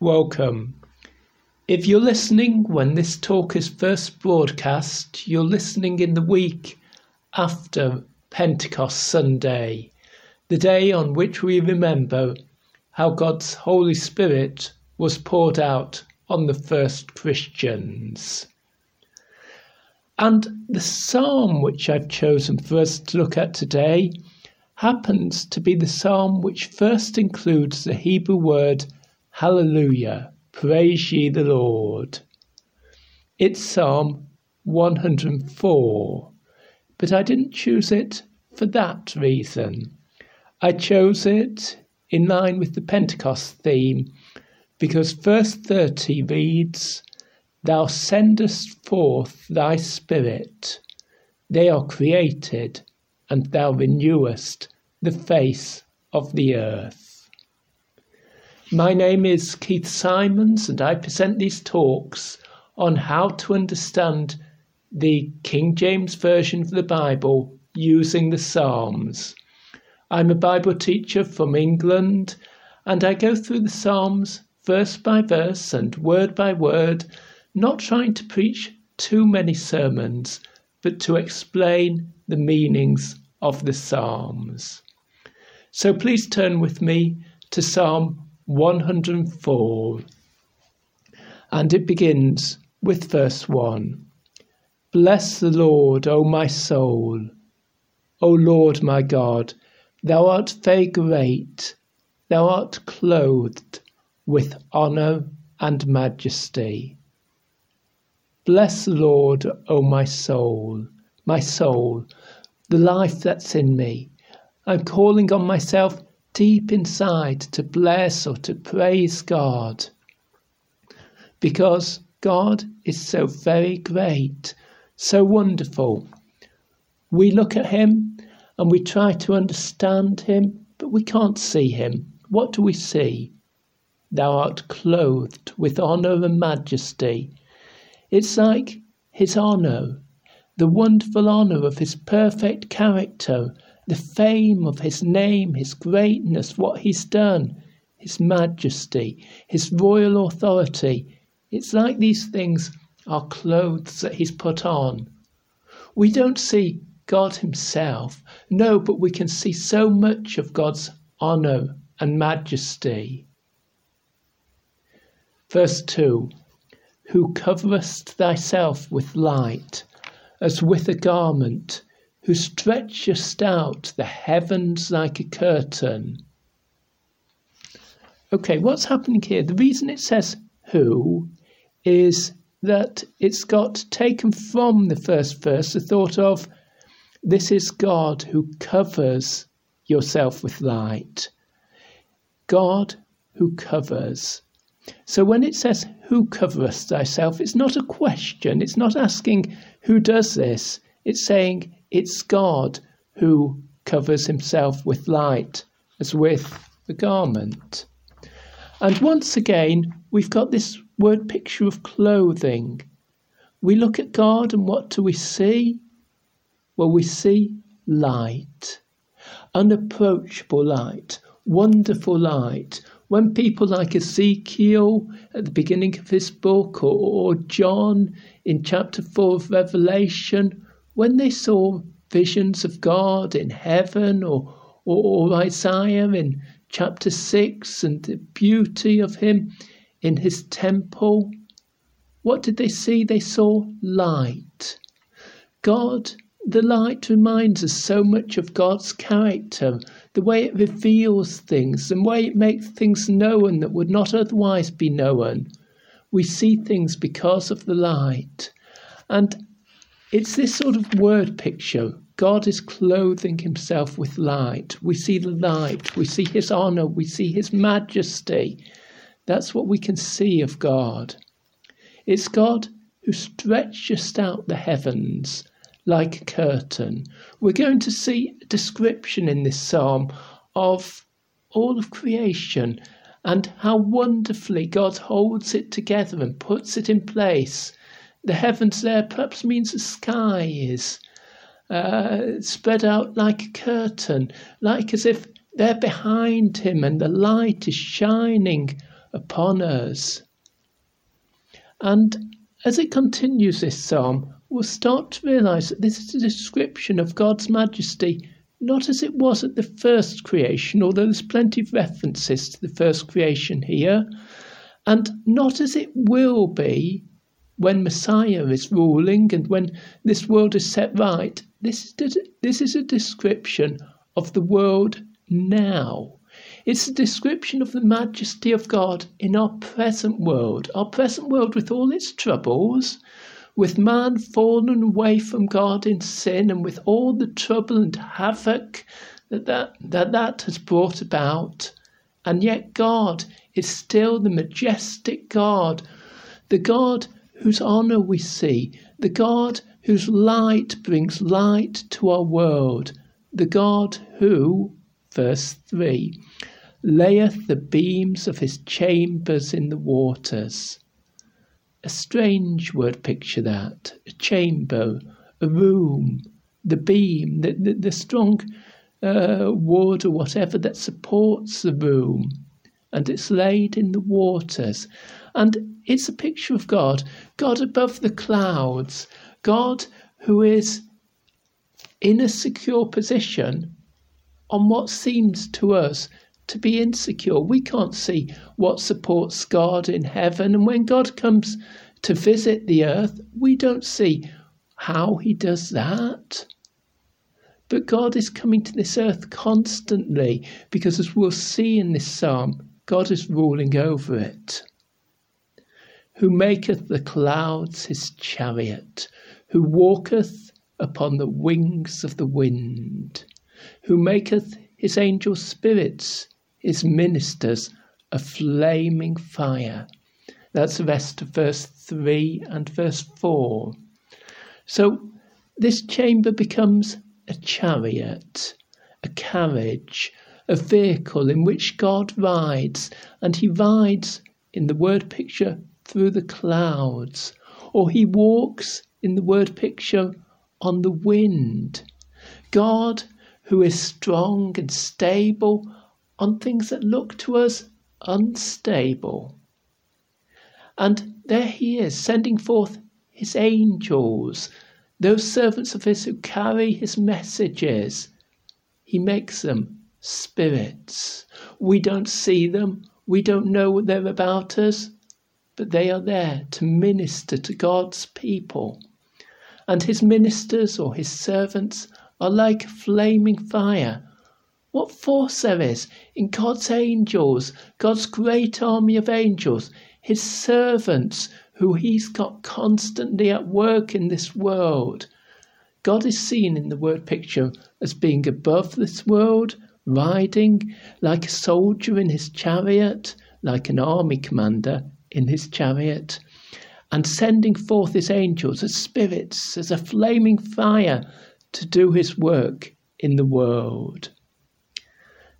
welcome. If you're listening when this talk is first broadcast, you're listening in the week after Pentecost Sunday, the day on which we remember how God's Holy Spirit was poured out on the first Christians. And the psalm which I've chosen for us to look at today happens to be the psalm which first includes the Hebrew word Hallelujah, praise ye the Lord. It's Psalm 104, but I didn't choose it for that reason. I chose it in line with the Pentecost theme because verse 30 reads, Thou sendest forth thy Spirit, they are created, and thou renewest the face of the earth. My name is Keith Simons, and I present these talks on how to understand the King James Version of the Bible using the Psalms. I'm a Bible teacher from England, and I go through the Psalms verse by verse and word by word not trying to preach too many sermons, but to explain the meanings of the Psalms. So please turn with me to Psalm 104. And it begins with verse 1 Bless the Lord, O my soul. O Lord my God, thou art very great, thou art clothed with honour and majesty. Bless the Lord, O my soul, my soul, the life that's in me. I'm calling on myself deep inside to bless or to praise God. Because God is so very great, so wonderful. We look at Him and we try to understand Him, but we can't see Him. What do we see? Thou art clothed with honour and majesty. It's like his honour, the wonderful honour of his perfect character, the fame of his name, his greatness, what he's done, his majesty, his royal authority. It's like these things are clothes that he's put on. We don't see God himself, no, but we can see so much of God's honour and majesty. Verse 2 who coverest thyself with light, as with a garment, who stretchest out the heavens like a curtain. Okay, what's happening here? The reason it says who is that it's got taken from the first verse the thought of this is God who covers yourself with light. God who covers. So when it says, Who coverest thyself? it's not a question. It's not asking, Who does this? It's saying, It's God who covers himself with light, as with the garment. And once again, we've got this word picture of clothing. We look at God and what do we see? Well, we see light, unapproachable light, wonderful light, when people like Ezekiel at the beginning of his book or, or John in chapter 4 of Revelation, when they saw visions of God in heaven or, or, or Isaiah in chapter 6 and the beauty of him in his temple, what did they see? They saw light. God the light reminds us so much of God's character, the way it reveals things, the way it makes things known that would not otherwise be known. We see things because of the light. And it's this sort of word picture. God is clothing himself with light. We see the light, we see his honour, we see his majesty. That's what we can see of God. It's God who stretches out the heavens like a curtain. We're going to see a description in this psalm of all of creation and how wonderfully God holds it together and puts it in place. The heavens there perhaps means the sky is uh, spread out like a curtain, like as if they're behind him and the light is shining upon us. And as it continues this psalm, we'll start to realize that this is a description of God's majesty, not as it was at the first creation, although there's plenty of references to the first creation here, and not as it will be when Messiah is ruling and when this world is set right. This is, this is a description of the world now. It's a description of the majesty of God in our present world, our present world with all its troubles, with man fallen away from God in sin, and with all the trouble and havoc that that, that, that has brought about. And yet, God is still the majestic God, the God whose honour we see, the God whose light brings light to our world, the God who, verse 3, layeth the beams of his chambers in the waters. A strange word picture that. A chamber, a room, the beam, the, the, the strong uh, wood or whatever that supports the room, and it's laid in the waters. And it's a picture of God, God above the clouds, God who is in a secure position on what seems to us to be insecure. We can't see what supports God in heaven. And when God comes to visit the earth, we don't see how he does that. But God is coming to this earth constantly because, as we'll see in this psalm, God is ruling over it. Who maketh the clouds his chariot, who walketh upon the wings of the wind, who maketh his angel spirits his ministers a flaming fire. That's the rest of verse 3 and verse 4. So this chamber becomes a chariot, a carriage, a vehicle in which God rides, and he rides in the word picture through the clouds, or he walks in the word picture on the wind. God, who is strong and stable, on things that look to us unstable. And there he is, sending forth his angels, those servants of his who carry his messages. He makes them spirits. We don't see them, we don't know what they're about us, but they are there to minister to God's people. And his ministers or his servants are like flaming fire what force there is in God's angels, God's great army of angels, his servants who he's got constantly at work in this world. God is seen in the word picture as being above this world, riding like a soldier in his chariot, like an army commander in his chariot, and sending forth his angels as spirits, as a flaming fire to do his work in the world.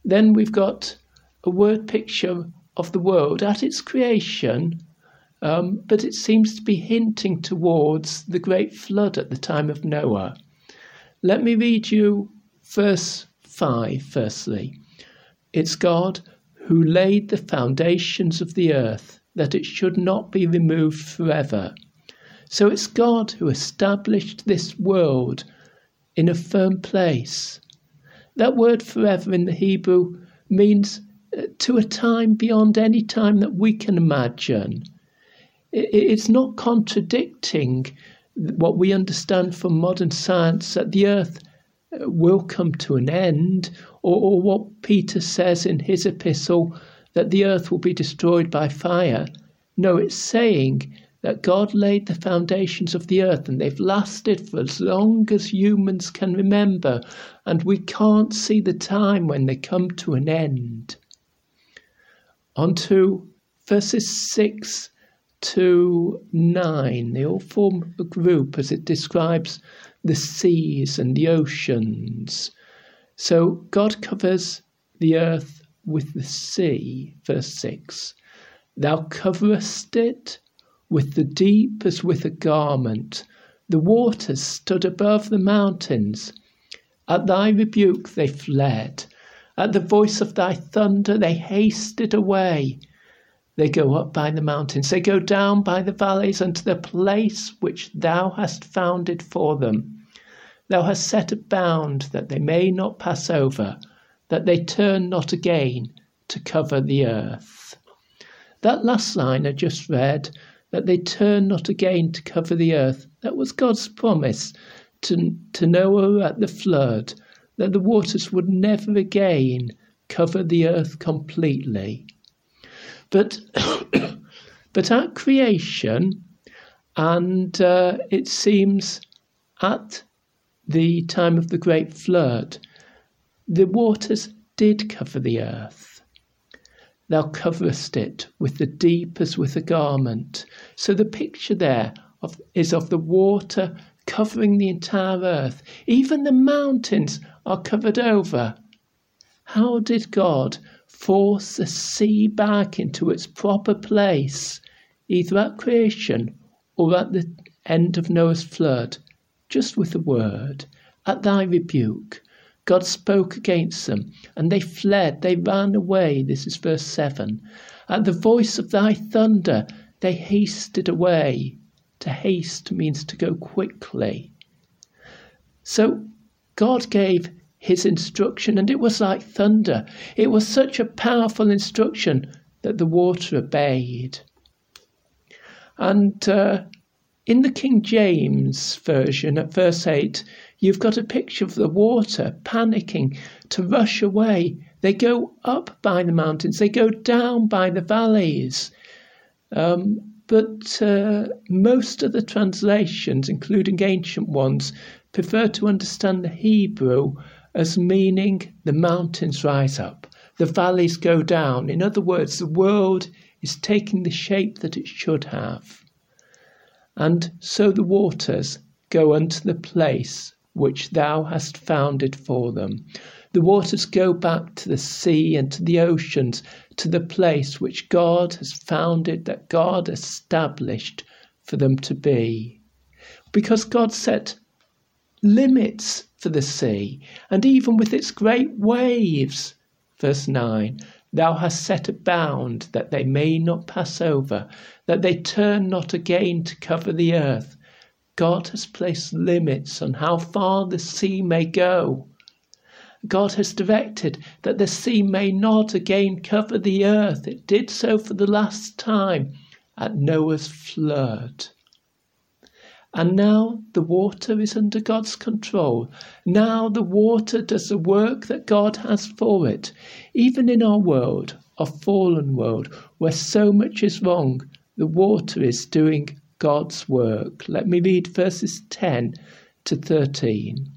Then we've got a word picture of the world at its creation, um, but it seems to be hinting towards the great flood at the time of Noah. Let me read you verse 5 firstly. It's God who laid the foundations of the earth that it should not be removed forever. So it's God who established this world in a firm place. That word forever in the Hebrew means uh, to a time beyond any time that we can imagine. It's not contradicting what we understand from modern science that the earth uh, will come to an end, or, or, what Peter says in his epistle that the earth will be destroyed by fire. No, it's saying that God laid the foundations of the earth and they've lasted for as long as humans can remember, and we can't see the time when they come to an end. On to verses 6 to 9. They all form a group as it describes the seas and the oceans. So God covers the earth with the sea, verse 6. Thou coverest it with the deep as with a garment. The waters stood above the mountains. At thy rebuke they fled. At the voice of thy thunder they hasted away. They go up by the mountains, they go down by the valleys unto the place which thou hast founded for them. Thou hast set a bound that they may not pass over, that they turn not again to cover the earth. That last line I just read, that they turn not again to cover the earth, that was God's promise to, to Noah at the flood, that the waters would never again cover the earth completely. But, but at creation, and uh, it seems at the time of the great flood, the waters did cover the earth. Thou coverest it with the deep as with a garment. So the picture there of, is of the water covering the entire earth. Even the mountains are covered over. How did God force the sea back into its proper place, either at creation or at the end of Noah's flood, just with a word. At thy rebuke, God spoke against them, and they fled, they ran away. This is verse 7. At the voice of thy thunder, they hasted away. To haste means to go quickly. So God gave his instruction, and it was like thunder. It was such a powerful instruction that the water obeyed. And uh, in the King James Version at verse 8, you've got a picture of the water panicking to rush away. They go up by the mountains, they go down by the valleys. Um, but uh, most of the translations, including ancient ones, prefer to understand the Hebrew as meaning the mountains rise up, the valleys go down. In other words, the world is taking the shape that it should have. And so the waters go unto the place which thou hast founded for them. The waters go back to the sea and to the oceans, to the place which God has founded, that God established for them to be. Because God set limits for the sea, and even with its great waves. Verse 9 Thou hast set a bound that they may not pass over, that they turn not again to cover the earth. God has placed limits on how far the sea may go. God has directed that the sea may not again cover the earth. It did so for the last time at Noah's flood. And now the water is under God's control. Now the water does the work that God has for it. Even in our world, our fallen world, where so much is wrong, the water is doing God's work. Let me read verses 10 to 13.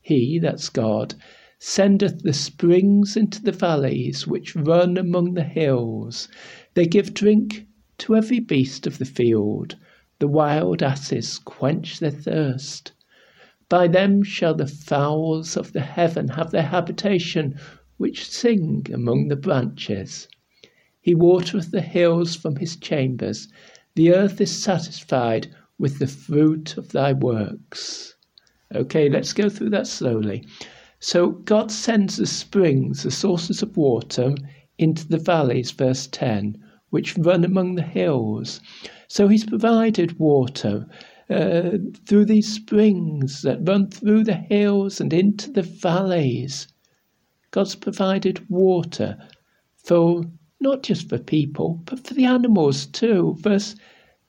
He, that's God, sendeth the springs into the valleys which run among the hills. They give drink to every beast of the field. The wild asses quench their thirst. By them shall the fowls of the heaven have their habitation, which sing among the branches. He watereth the hills from his chambers. The earth is satisfied with the fruit of thy works. Okay, let's go through that slowly. So God sends the springs, the sources of water, into the valleys, verse 10, which run among the hills. So he's provided water uh, through these springs that run through the hills and into the valleys. God's provided water for not just for people, but for the animals too. Verse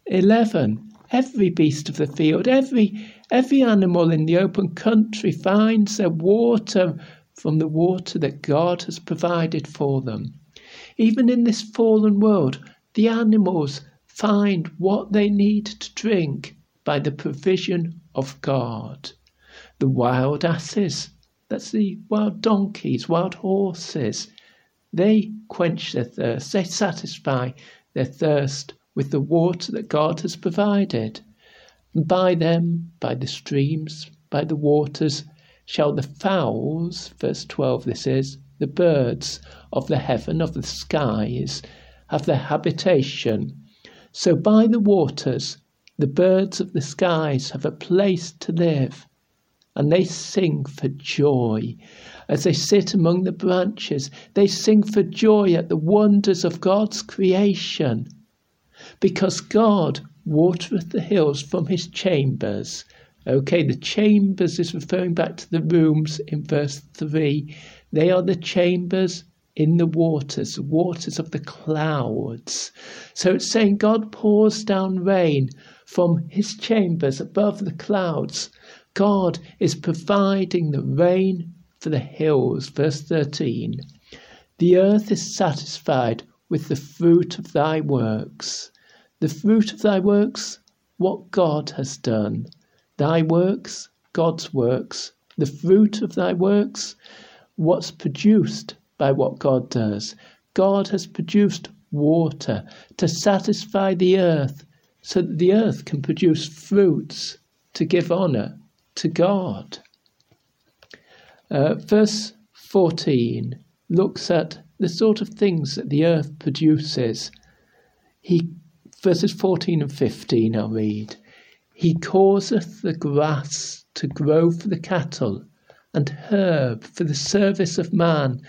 11 Every beast of the field, every, every animal in the open country finds their water from the water that God has provided for them. Even in this fallen world, the animals find what they need to drink by the provision of God. The wild asses, that's the wild donkeys, wild horses, they quench their thirst, they satisfy their thirst with the water that God has provided. And by them, by the streams, by the waters, shall the fowls, verse 12 this is, the birds of the heaven, of the skies, have their habitation. So by the waters, the birds of the skies have a place to live, and they sing for joy. As they sit among the branches, they sing for joy at the wonders of God's creation. Because God watereth the hills from his chambers. Okay, the chambers is referring back to the rooms in verse 3. They are the chambers in the waters, waters of the clouds. So it's saying God pours down rain from his chambers above the clouds. God is providing the rain for the hills. Verse 13 The earth is satisfied with the fruit of thy works. The fruit of thy works, what God has done. Thy works, God's works. The fruit of thy works, what's produced by what God does. God has produced water to satisfy the earth so that the earth can produce fruits to give honour to God. Uh, verse 14 looks at the sort of things that the earth produces. He, verses 14 and 15, I'll read. He causeth the grass to grow for the cattle, and herb for the service of man,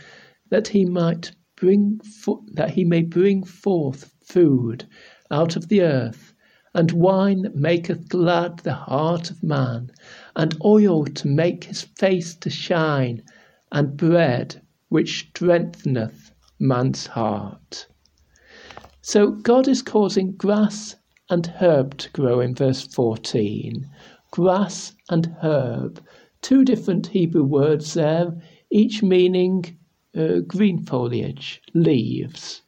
that he might bring fo- that he may bring forth food out of the earth, and wine that maketh glad the heart of man, and oil to make his face to shine, and bread which strengtheneth man's heart. So God is causing grass and herb to grow in verse 14. Grass and herb, two different Hebrew words there, each meaning uh, green foliage, leaves.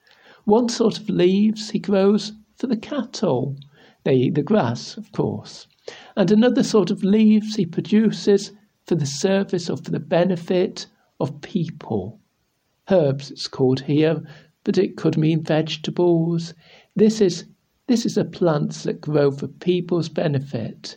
One sort of leaves he grows for the cattle. They eat the grass, of course. And another sort of leaves he produces for the service or for the benefit of people. Herbs, it's called here, but it could mean vegetables. This is this is a plants that grow for people's benefit,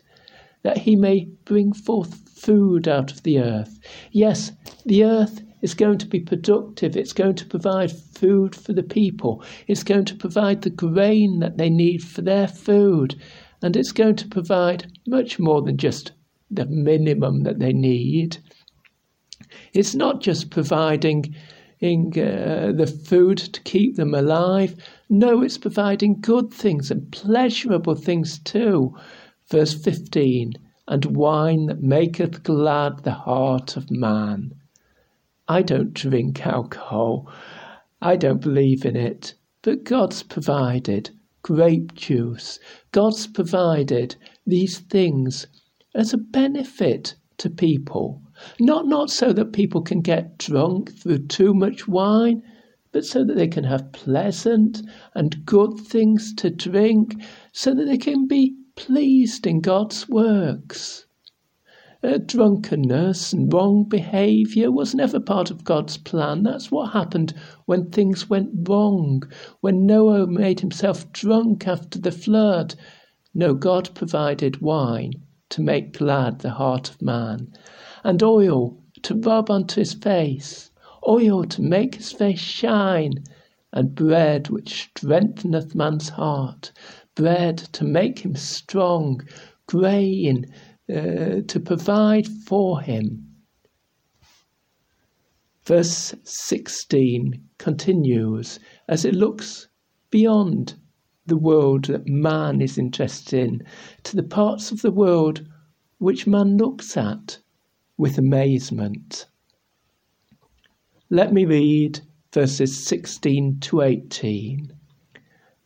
that he may bring forth food out of the earth. Yes, the earth is going to be productive. It's going to provide food for the people. It's going to provide the grain that they need for their food. And it's going to provide much more than just the minimum that they need. It's not just providing uh, the food to keep them alive. No, it's providing good things and pleasurable things too. Verse 15 and wine that maketh glad the heart of man. I don't drink alcohol. I don't believe in it. But God's provided grape juice. God's provided these things as a benefit to people. Not, not so that people can get drunk through too much wine, but so that they can have pleasant and good things to drink, so that they can be pleased in God's works. Uh, drunkenness and wrong behaviour was never part of God's plan. That's what happened when things went wrong, when Noah made himself drunk after the flood. No, God provided wine to make glad the heart of man, and oil to rub onto his face, oil to make his face shine, and bread which strengtheneth man's heart, bread to make him strong, grain uh, to provide for him. Verse 16 continues as it looks beyond the world that man is interested in to the parts of the world which man looks at with amazement. Let me read verses 16 to 18.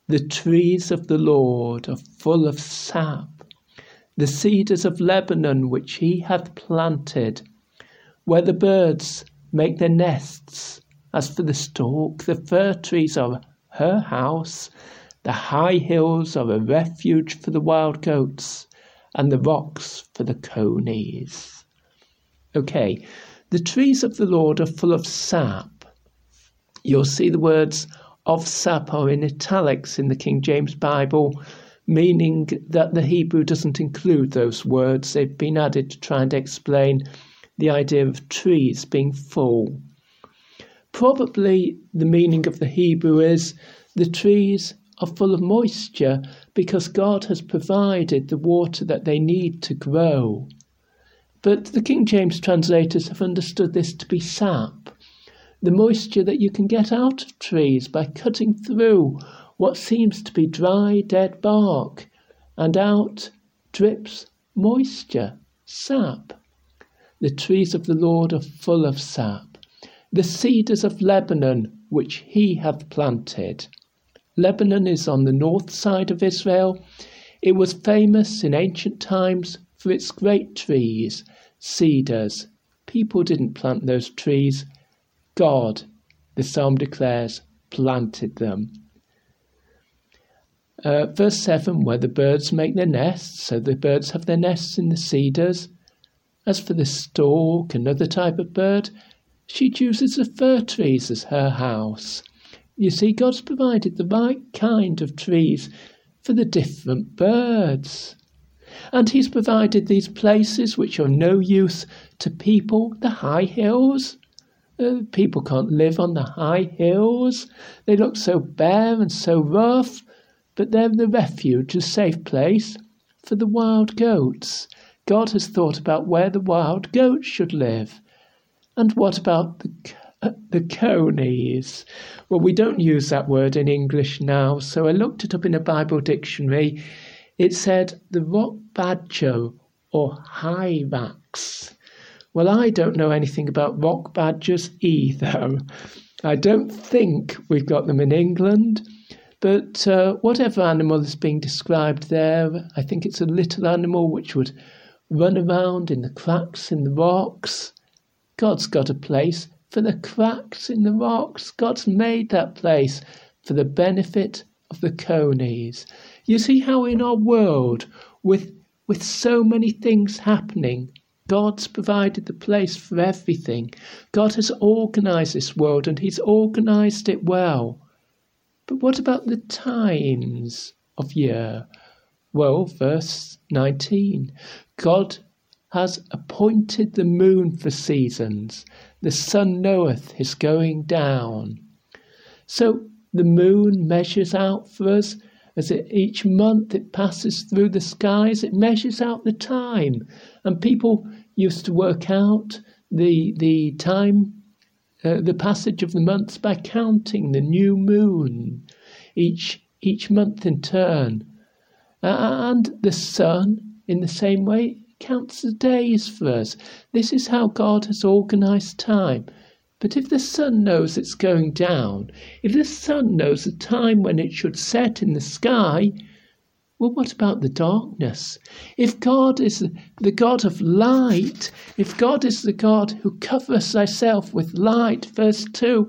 The trees of the Lord are full of sap the cedars of Lebanon which he hath planted, where the birds make their nests. As for the stork, the fir trees are her house, the high hills are a refuge for the wild goats, and the rocks for the conies. Okay, the trees of the Lord are full of sap. You'll see the words of sap are in italics in the King James Bible meaning that the Hebrew doesn't include those words. They've been added to try and explain the idea of trees being full. Probably the meaning of the Hebrew is the trees are full of moisture because God has provided the water that they need to grow. But the King James translators have understood this to be sap, the moisture that you can get out of trees by cutting through what seems to be dry, dead bark, and out drips moisture, sap. The trees of the Lord are full of sap, the cedars of Lebanon which he hath planted. Lebanon is on the north side of Israel. It was famous in ancient times for its great trees, cedars. People didn't plant those trees. God, the psalm declares, planted them. Uh, verse 7 where the birds make their nests, so the birds have their nests in the cedars. As for the stork, another type of bird, she chooses the fir trees as her house. You see, God's provided the right kind of trees for the different birds. And He's provided these places which are no use to people, the high hills. Uh, people can't live on the high hills. They look so bare and so rough, but they're the refuge, a safe place for the wild goats. God has thought about where the wild goats should live. And what about the the conies. Well, we don't use that word in English now, so I looked it up in a Bible dictionary. It said the rock badger or hyrax. Well, I don't know anything about rock badgers either. I don't think we've got them in England, but uh, whatever animal is being described there, I think it's a little animal which would run around in the cracks in the rocks. God's got a place for the cracks in the rocks. God's made that place for the benefit of the conies. You see how in our world, with with so many things happening, God's provided the place for everything. God has organized this world and He's organized it well. But what about the times of year? Well, verse 19 God has appointed the moon for seasons the sun knoweth his going down. So the moon measures out for us as it, each month it passes through the skies, it measures out the time. And people used to work out the, the time, uh, the passage of the months by counting the new moon each, each month in turn. And the sun, in the same way, counts the days for us. This is how God has organized time. But if the sun knows it's going down, if the sun knows the time when it should set in the sky, well, what about the darkness? If God is the God of light, if God is the God who covers thyself with light, verse 2,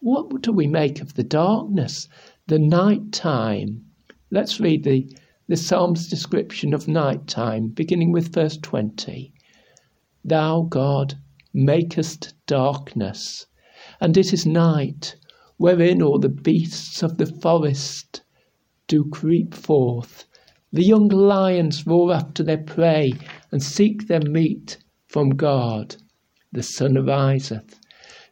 what do we make of the darkness, the night time? Let's read the the psalm's description of night time, beginning with verse 20. Thou, God, makest darkness, and it is night, wherein all the beasts of the forest do creep forth. The young lions roar after their prey and seek their meat from God. The sun ariseth.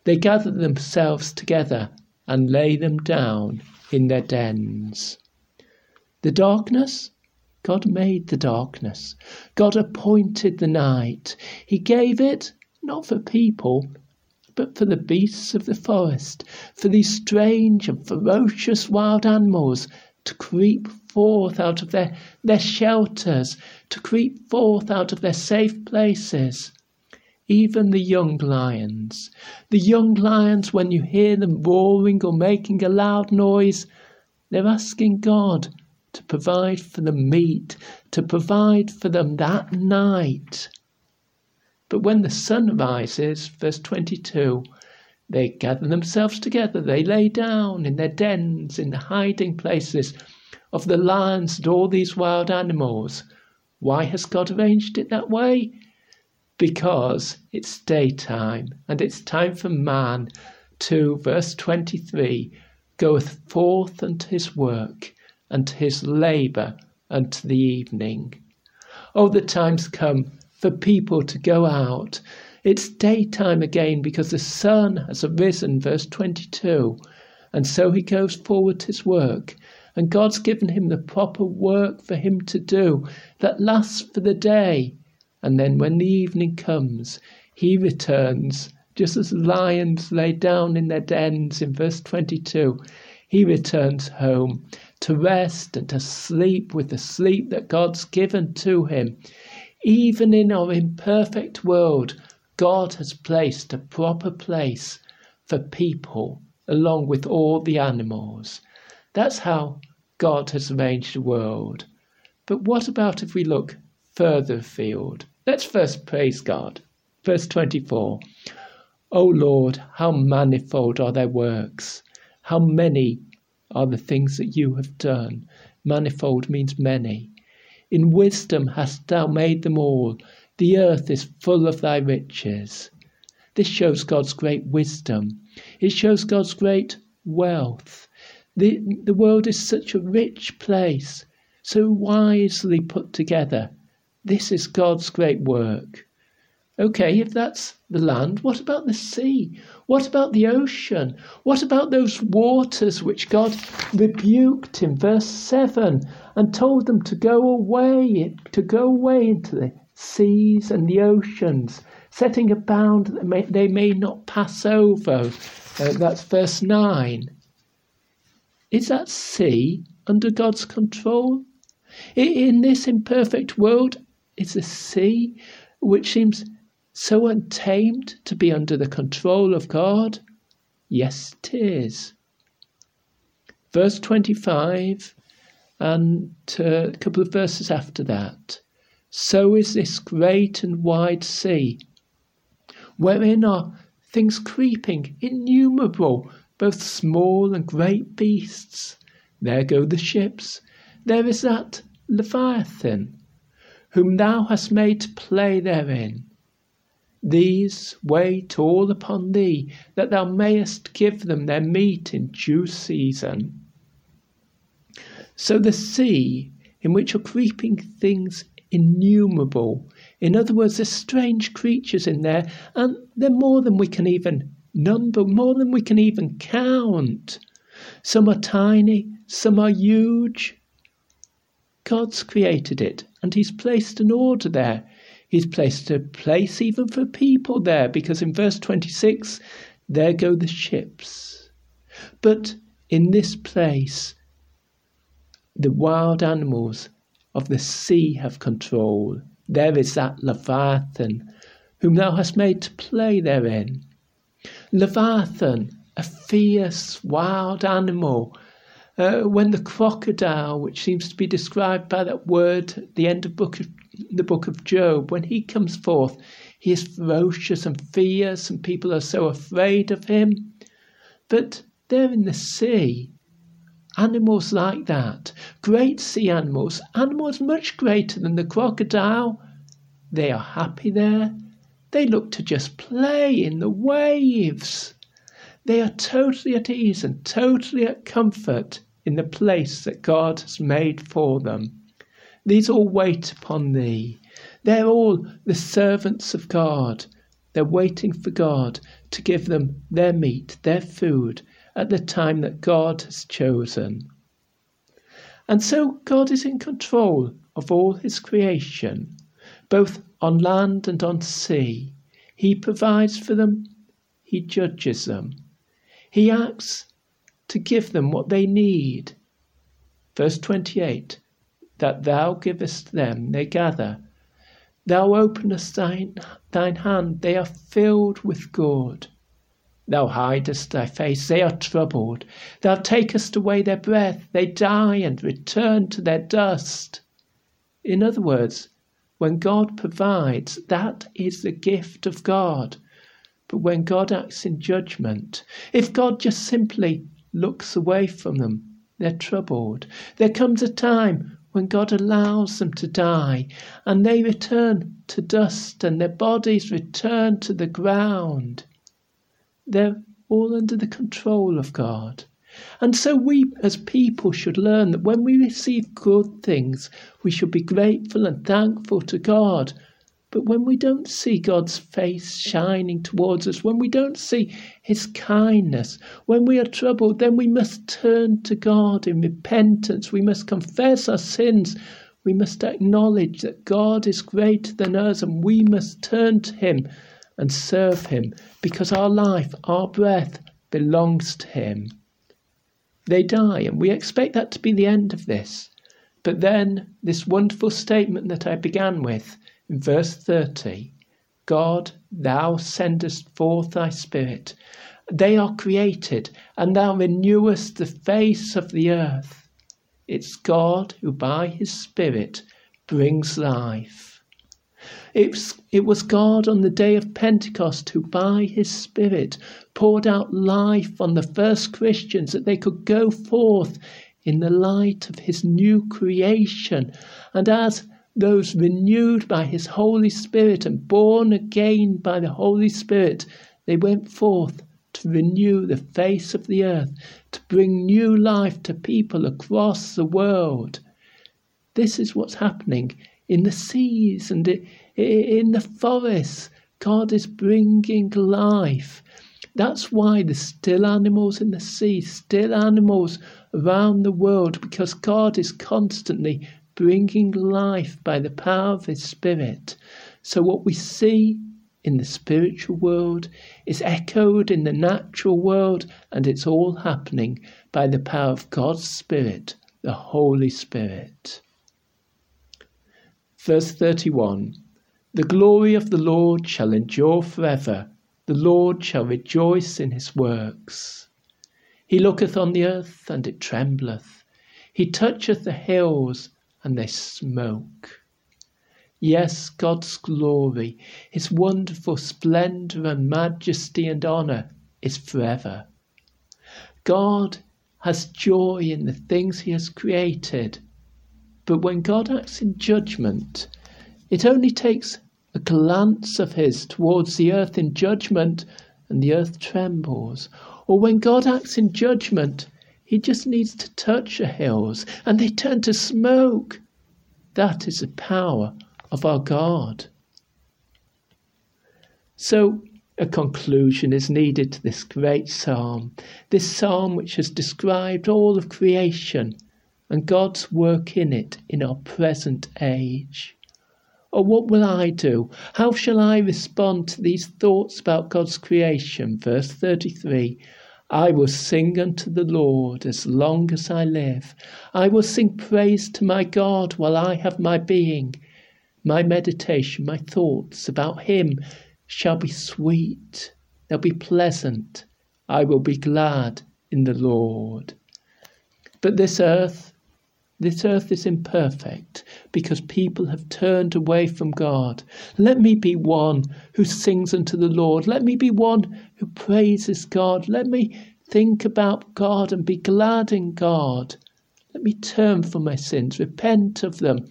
They gather themselves together and lay them down in their dens. The darkness? God made the darkness. God appointed the night. He gave it not for people, but for the beasts of the forest, for these strange and ferocious wild animals to creep forth out of their, their shelters, to creep forth out of their safe places. Even the young lions. The young lions, when you hear them roaring or making a loud noise, they're asking God to provide for them meat, to provide for them that night. But when the sun rises, verse 22, they gather themselves together, they lay down in their dens, in the hiding places of the lions and all these wild animals. Why has God arranged it that way? Because it's daytime and it's time for man to, verse 23, goeth forth unto his work and to his labour unto the evening. Oh, the time's come for people to go out. It's daytime again because the sun has arisen, verse 22. And so he goes forward his work. And God's given him the proper work for him to do that lasts for the day. And then when the evening comes, he returns, just as lions lay down in their dens in verse 22. He returns home to rest and to sleep with the sleep that God's given to him. Even in our imperfect world, God has placed a proper place for people along with all the animals. That's how God has arranged the world. But what about if we look further afield? Let's first praise God. Verse 24 O Lord, how manifold are thy works! How many are the things that you have done? Manifold means many. In wisdom hast thou made them all. The earth is full of thy riches. This shows God's great wisdom. It shows God's great wealth. The, the world is such a rich place, so wisely put together. This is God's great work. Okay, if that's the land, what about the sea? What about the ocean? What about those waters which God rebuked in verse 7 and told them to go away, to go away into the seas and the oceans, setting a bound that they may, they may not pass over? Uh, that's verse 9. Is that sea under God's control? In this imperfect world, is the sea which seems so untamed to be under the control of God? Yes, it is. Verse 25 and a couple of verses after that. So is this great and wide sea, wherein are things creeping, innumerable, both small and great beasts. There go the ships. There is that Leviathan, whom thou hast made to play therein. These wait all upon thee, that thou mayest give them their meat in due season. So the sea, in which are creeping things innumerable, in other words, there's strange creatures in there, and they're more than we can even number, more than we can even count. Some are tiny, some are huge. God's created it, and He's placed an order there. He's placed a place even for people there because in verse 26, there go the ships. But in this place, the wild animals of the sea have control. There is that Leviathan, whom thou hast made to play therein. Leviathan, a fierce wild animal. Uh, when the crocodile, which seems to be described by that word at the end of book of the book of Job, when he comes forth, he is ferocious and fierce, and people are so afraid of him. But there in the sea, animals like that, great sea animals, animals much greater than the crocodile, they are happy there. They look to just play in the waves. They are totally at ease and totally at comfort in the place that God has made for them. These all wait upon thee. They're all the servants of God. They're waiting for God to give them their meat, their food, at the time that God has chosen. And so God is in control of all his creation, both on land and on sea. He provides for them, he judges them. He acts to give them what they need. Verse 28 that thou givest them, they gather. Thou openest thine, thine hand, they are filled with good. Thou hidest thy face, they are troubled. Thou takest away their breath, they die and return to their dust. In other words, when God provides, that is the gift of God. But when God acts in judgment, if God just simply looks away from them, they're troubled. There comes a time when God allows them to die and they return to dust and their bodies return to the ground. They're all under the control of God. And so we as people should learn that when we receive good things, we should be grateful and thankful to God but when we don't see God's face shining towards us, when we don't see His kindness, when we are troubled, then we must turn to God in repentance. We must confess our sins. We must acknowledge that God is greater than us and we must turn to Him and serve Him because our life, our breath belongs to Him. They die, and we expect that to be the end of this. But then, this wonderful statement that I began with in verse 30 God, thou sendest forth thy Spirit. They are created, and thou renewest the face of the earth. It's God who by his Spirit brings life. It was God on the day of Pentecost who, by his Spirit, poured out life on the first Christians that they could go forth in the light of his new creation. And as those renewed by his Holy Spirit and born again by the Holy Spirit, they went forth to renew the face of the earth, to bring new life to people across the world. This is what's happening in the seas and in the forests. God is bringing life. That's why the still animals in the sea, still animals around the world, because God is constantly bringing life by the power of His Spirit. So, what we see in the spiritual world is echoed in the natural world, and it's all happening by the power of God's Spirit, the Holy Spirit. Verse 31 The glory of the Lord shall endure forever, the Lord shall rejoice in his works. He looketh on the earth, and it trembleth. He toucheth the hills, and they smoke. Yes, God's glory, His wonderful splendour and majesty and honour is forever. God has joy in the things He has created, but when God acts in judgment, it only takes a glance of His towards the earth in judgment, and the earth trembles. Or when God acts in judgment, he just needs to touch the hills and they turn to smoke. That is the power of our God. So, a conclusion is needed to this great psalm, this psalm which has described all of creation and God's work in it in our present age. Or what will I do? How shall I respond to these thoughts about God's creation? Verse 33 I will sing unto the Lord as long as I live. I will sing praise to my God while I have my being. My meditation, my thoughts about Him shall be sweet, they'll be pleasant. I will be glad in the Lord. But this earth, this earth is imperfect because people have turned away from God. Let me be one who sings unto the Lord. Let me be one who praises God. Let me think about God and be glad in God. Let me turn from my sins, repent of them,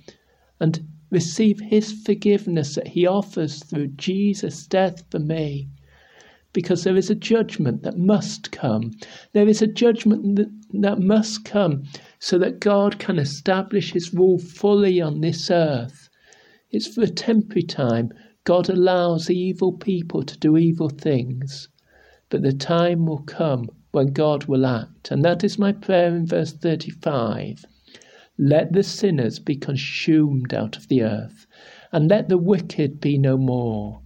and receive His forgiveness that He offers through Jesus' death for me. Because there is a judgment that must come. There is a judgment that, that must come so that God can establish his rule fully on this earth. It's for a temporary time. God allows evil people to do evil things. But the time will come when God will act. And that is my prayer in verse 35. Let the sinners be consumed out of the earth, and let the wicked be no more.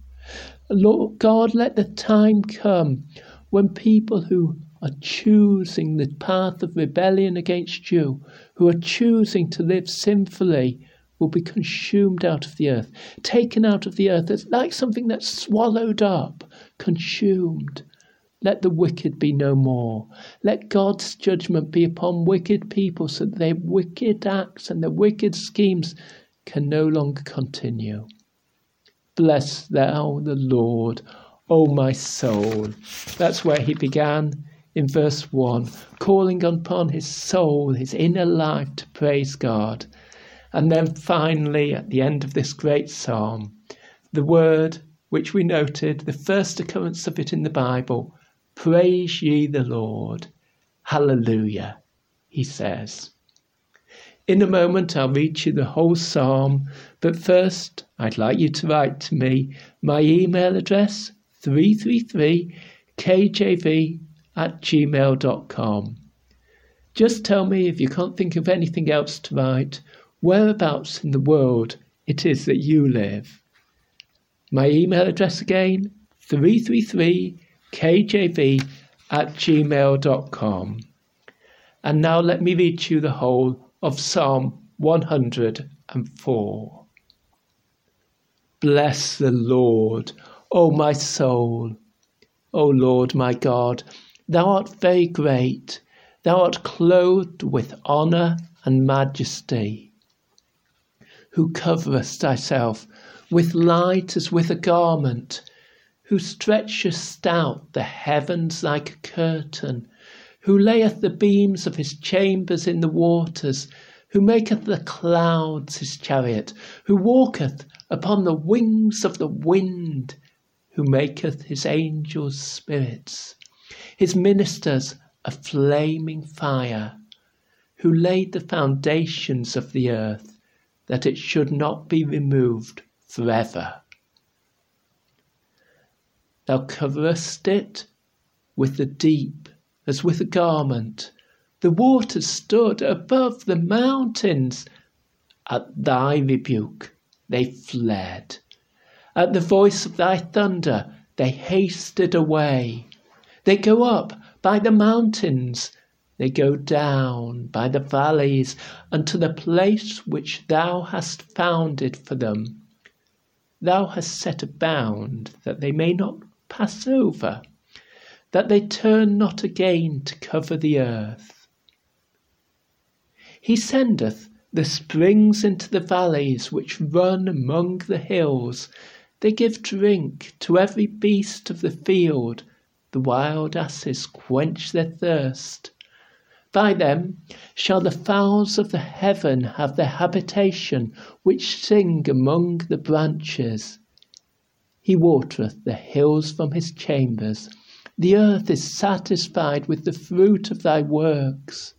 Lord God, let the time come when people who are choosing the path of rebellion against you, who are choosing to live sinfully, will be consumed out of the earth, taken out of the earth. It's like something that's swallowed up, consumed. Let the wicked be no more. Let God's judgment be upon wicked people so that their wicked acts and their wicked schemes can no longer continue. Bless thou the Lord, O my soul. That's where he began in verse 1, calling upon his soul, his inner life to praise God. And then finally, at the end of this great psalm, the word which we noted, the first occurrence of it in the Bible, praise ye the Lord. Hallelujah, he says. In a moment, I'll read you the whole psalm, but first, I'd like you to write to me. My email address 333 kjv at gmail.com. Just tell me if you can't think of anything else to write, whereabouts in the world it is that you live. My email address again 333kjv at gmail.com. And now let me read you the whole of Psalm 104. Bless the Lord, O my soul. O Lord my God, thou art very great, thou art clothed with honour and majesty, who coverest thyself with light as with a garment, who stretchest out the heavens like a curtain, who layeth the beams of his chambers in the waters, who maketh the clouds his chariot, who walketh upon the wings of the wind, who maketh his angels spirits, his ministers a flaming fire, who laid the foundations of the earth, that it should not be removed forever. Thou coverest it with the deep as with a garment. The waters stood above the mountains. At thy rebuke they fled. At the voice of thy thunder they hasted away. They go up by the mountains, they go down by the valleys unto the place which thou hast founded for them. Thou hast set a bound that they may not pass over, that they turn not again to cover the earth. He sendeth the springs into the valleys which run among the hills. They give drink to every beast of the field. The wild asses quench their thirst. By them shall the fowls of the heaven have their habitation, which sing among the branches. He watereth the hills from his chambers. The earth is satisfied with the fruit of thy works.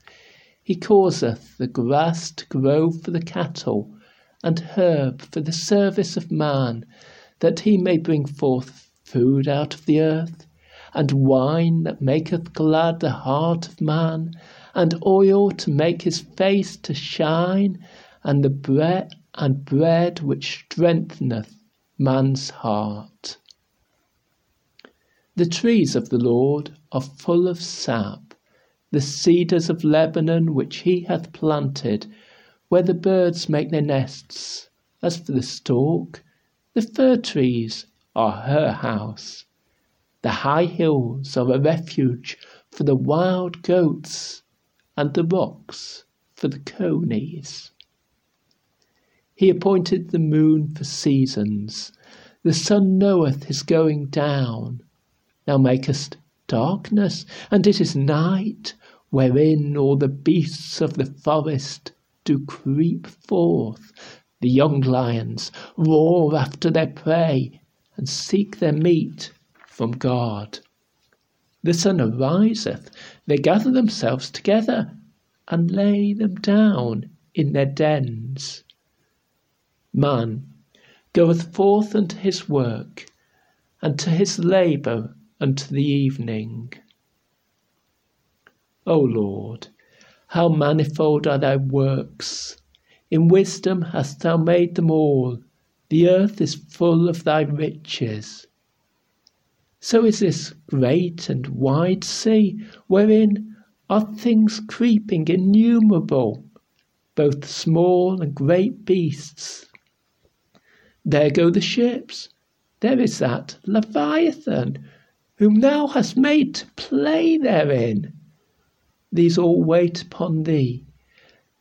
He causeth the grass to grow for the cattle, and herb for the service of man, that he may bring forth food out of the earth, and wine that maketh glad the heart of man, and oil to make his face to shine, and the bread and bread which strengtheneth man's heart. The trees of the Lord are full of sap, the cedars of Lebanon which he hath planted, where the birds make their nests. As for the stork, the fir trees are her house. The high hills are a refuge for the wild goats, and the rocks for the conies. He appointed the moon for seasons. The sun knoweth his going down. Thou makest darkness, and it is night, wherein all the beasts of the forest do creep forth. The young lions roar after their prey, and seek their meat from God. The sun ariseth, they gather themselves together, and lay them down in their dens. Man goeth forth unto his work, and to his labour unto the evening. O Lord, how manifold are thy works! In wisdom hast thou made them all. The earth is full of thy riches. So is this great and wide sea, wherein are things creeping innumerable, both small and great beasts there go the ships. There is that Leviathan, whom thou hast made to play therein. These all wait upon thee,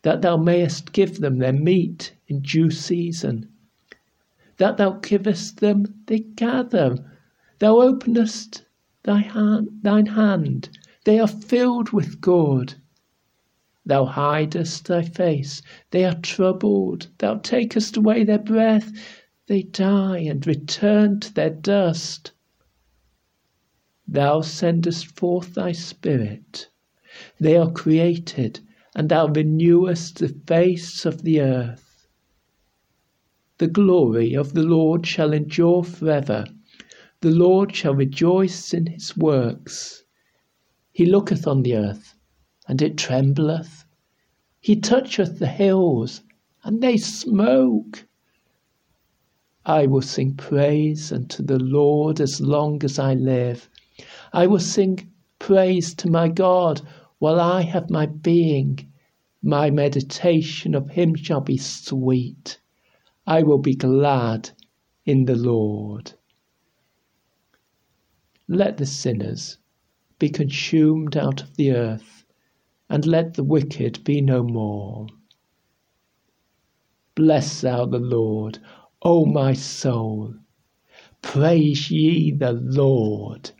that thou mayest give them their meat in due season. That thou givest them, they gather. Thou openest thy hand, thine hand, they are filled with good. Thou hidest thy face, they are troubled. Thou takest away their breath, they die and return to their dust. Thou sendest forth thy Spirit. They are created, and thou renewest the face of the earth. The glory of the Lord shall endure forever. The Lord shall rejoice in his works. He looketh on the earth, and it trembleth. He toucheth the hills, and they smoke. I will sing praise unto the Lord as long as I live. I will sing praise to my God while I have my being. My meditation of him shall be sweet. I will be glad in the Lord. Let the sinners be consumed out of the earth, and let the wicked be no more. Bless thou the Lord, O my soul. Praise ye the Lord.